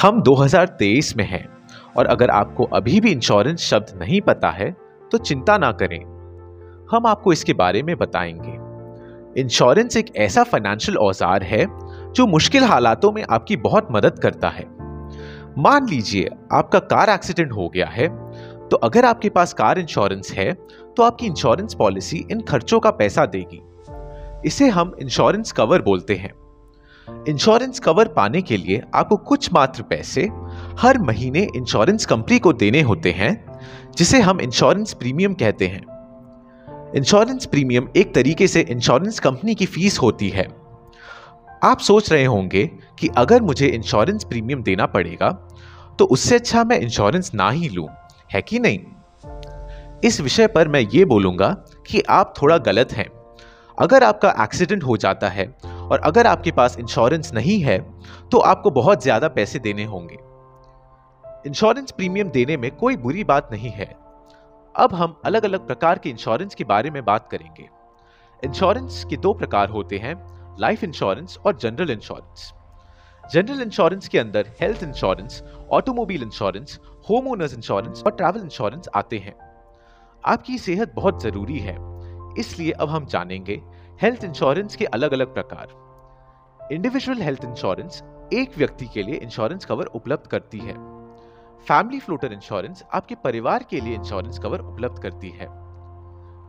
हम 2023 में हैं और अगर आपको अभी भी इंश्योरेंस शब्द नहीं पता है तो चिंता ना करें। हम आपको इसके बारे में बताएँगे। इंश्योरेंस एक ऐसा फाइनेंशियल औज़ार है, जो मुश्किल हालातों में आपकी बहुत मदद करता है। मान लीजिए आपका कार एक्सीडेंट हो गया है तो अगर आपके पास कार इंश्योरेंस है तो आपकी इंश्योरेंस पॉलिसी इन खर्चों का पैसा देगी। इसे हम इंश्योरेंस कवर बोलते हैं। इंश्योरेंस कवर पाने के लिए आपको कुछ मात्र पैसे हर महीने इंश्योरेंस कंपनी को देने होते हैं, जिसे हम इंश्योरेंस प्रीमियम कहते हैं। इंश्योरेंस प्रीमियम एक तरीके से इंश्योरेंस कंपनी की फ़ीस होती है। आप सोच रहे होंगे कि अगर मुझे इंश्योरेंस प्रीमियम देना पड़ेगा तो उससे अच्छा मैं इंश्योरेंस ना ही लूँ, है कि नहीं? इस विषय पर मैं ये बोलूँगा कि आप थोड़ा गलत हैं। अगर आपका एक्सीडेंट हो जाता है और अगर आपके पास इंश्योरेंस नहीं है तो आपको बहुत ज़्यादा पैसे देने होंगे। इंश्योरेंस प्रीमियम देने में कोई बुरी बात नहीं है। अब हम अलग अलग प्रकार के इंश्योरेंस के बारे में बात करेंगे। इंश्योरेंस के दो प्रकार होते हैं लाइफ इंश्योरेंस और जनरल इंश्योरेंस जनरल इंश्योरेंस के अंदर health insurance automobile insurance home owners insurance और ट्रैवल इंश्योरेंस आते हैं। आपकी सेहत बहुत ज़रूरी है, इसलिए अब हम जानेंगे हेल्थ इंश्योरेंस के अलग अलग प्रकार। इंडिविजुअल हेल्थ इंश्योरेंस एक व्यक्ति के लिए इंश्योरेंस कवर उपलब्ध करती है। फैमिली फ्लोटर इंश्योरेंस आपके परिवार के लिए इंश्योरेंस कवर उपलब्ध करती है।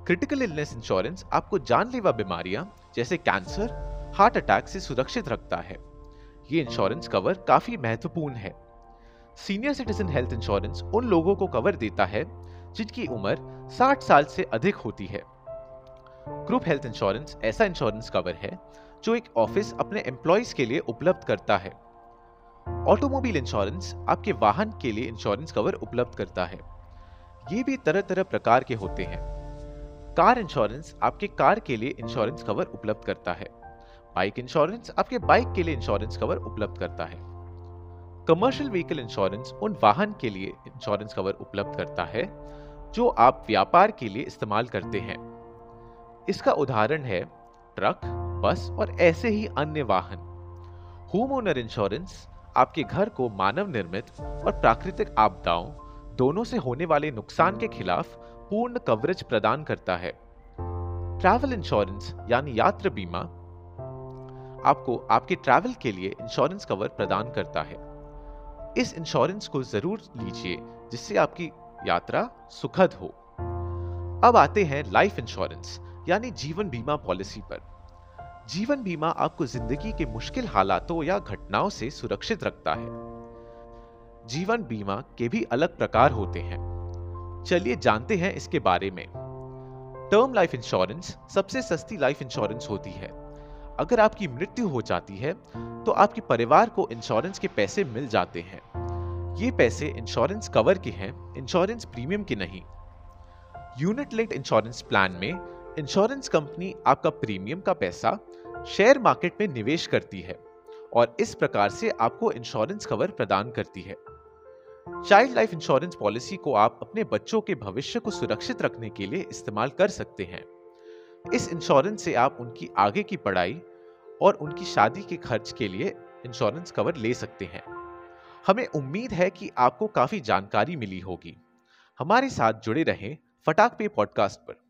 क्रिटिकल इलनेस इंश्योरेंस आपको जानलेवा बीमारियाँ जैसे कैंसर हार्ट अटैक से सुरक्षित रखता है। ये इंश्योरेंस कवर काफ़ी महत्वपूर्ण है। सीनियर सिटीजन हेल्थ इंश्योरेंस उन लोगों को कवर देता है जिनकी उम्र 60 साल से अधिक होती है। ग्रुप हेल्थ इंश्योरेंस ऐसा इंश्योरेंस कवर है, जो एक ऑफ़िस अपने एम्प्लॉयज़ के लिए उपलब्ध करता है। ऑटोमोबाइल इंश्योरेंस आपके वाहन के लिए इंश्योरेंस कवर उपलब्ध करता है। ये भी तरह तरह प्रकार के होते हैं। कार इंश्योरेंस आपके कार के लिए इंश्योरेंस कवर उपलब्ध करता है। बाइक इंश्योरेंस आपके बाइक के लिए इंश्योरेंस कवर उपलब्ध करता है। कमर्शियल व्हीकल इंश्योरेंस उन वाहन के लिए इंश्योरेंस कवर उपलब्ध करता है, जो आप व्यापार के लिए इस्तेमाल करते हैं। इसका उदाहरण है ट्रक, बस और ऐसे ही अन्य वाहन। होम ओनर इंश्योरेंस आपके घर को मानव निर्मित और प्राकृतिक आपदाओं, दोनों से होने वाले नुकसान के खिलाफ पूर्ण कवरेज प्रदान करता है। ट्रैवल इंश्योरेंस यानी यात्रा बीमा आपको आपके ट्रैवल के लिए इंश्योरेंस कवर प्रदान करता है। इस इंश्योरेंस को ज़रूर लीजिए, जिससे आपकी यात्रा सुखद हो। अब आते हैं लाइफ इंश्योरेंस यानी जीवन बीमा पॉलिसी पर। जीवन बीमा आपको ज़िंदगी के मुश्किल हालातों या घटनाओं से सुरक्षित रखता है। जीवन बीमा के भी अलग प्रकार होते हैं। चलिए जानते हैं इसके बारे में। टर्म लाइफ इंश्योरेंस सबसे सस्ती लाइफ इंश्योरेंस होती है। अगर आपकी मृत्यु हो जाती है तो आपके परिवार को इंश्योरेंस के पैसे मिल जाते हैं। ये पैसे इंश्योरेंस कवर के हैं, इंश्योरेंस प्रीमियम के नहीं। यूनिट लिंक इंश्योरेंस प्लान में इंश्योरेंस कंपनी आपका प्रीमियम का पैसा शेयर मार्केट में निवेश करती है और इस प्रकार से आपको इंश्योरेंस कवर प्रदान करती है। चाइल्ड लाइफ इंश्योरेंस पॉलिसी को आप अपने बच्चों के भविष्य को सुरक्षित रखने के लिए इस्तेमाल कर सकते हैं। इस इंश्योरेंस से आप उनकी आगे की पढ़ाई और उनकी शादी के खर्च के लिए इंश्योरेंस कवर ले सकते हैं। हमें उम्मीद है कि आपको काफ़ी जानकारी मिली होगी। हमारे साथ जुड़े रहें फटाक पे पॉडकास्ट पर।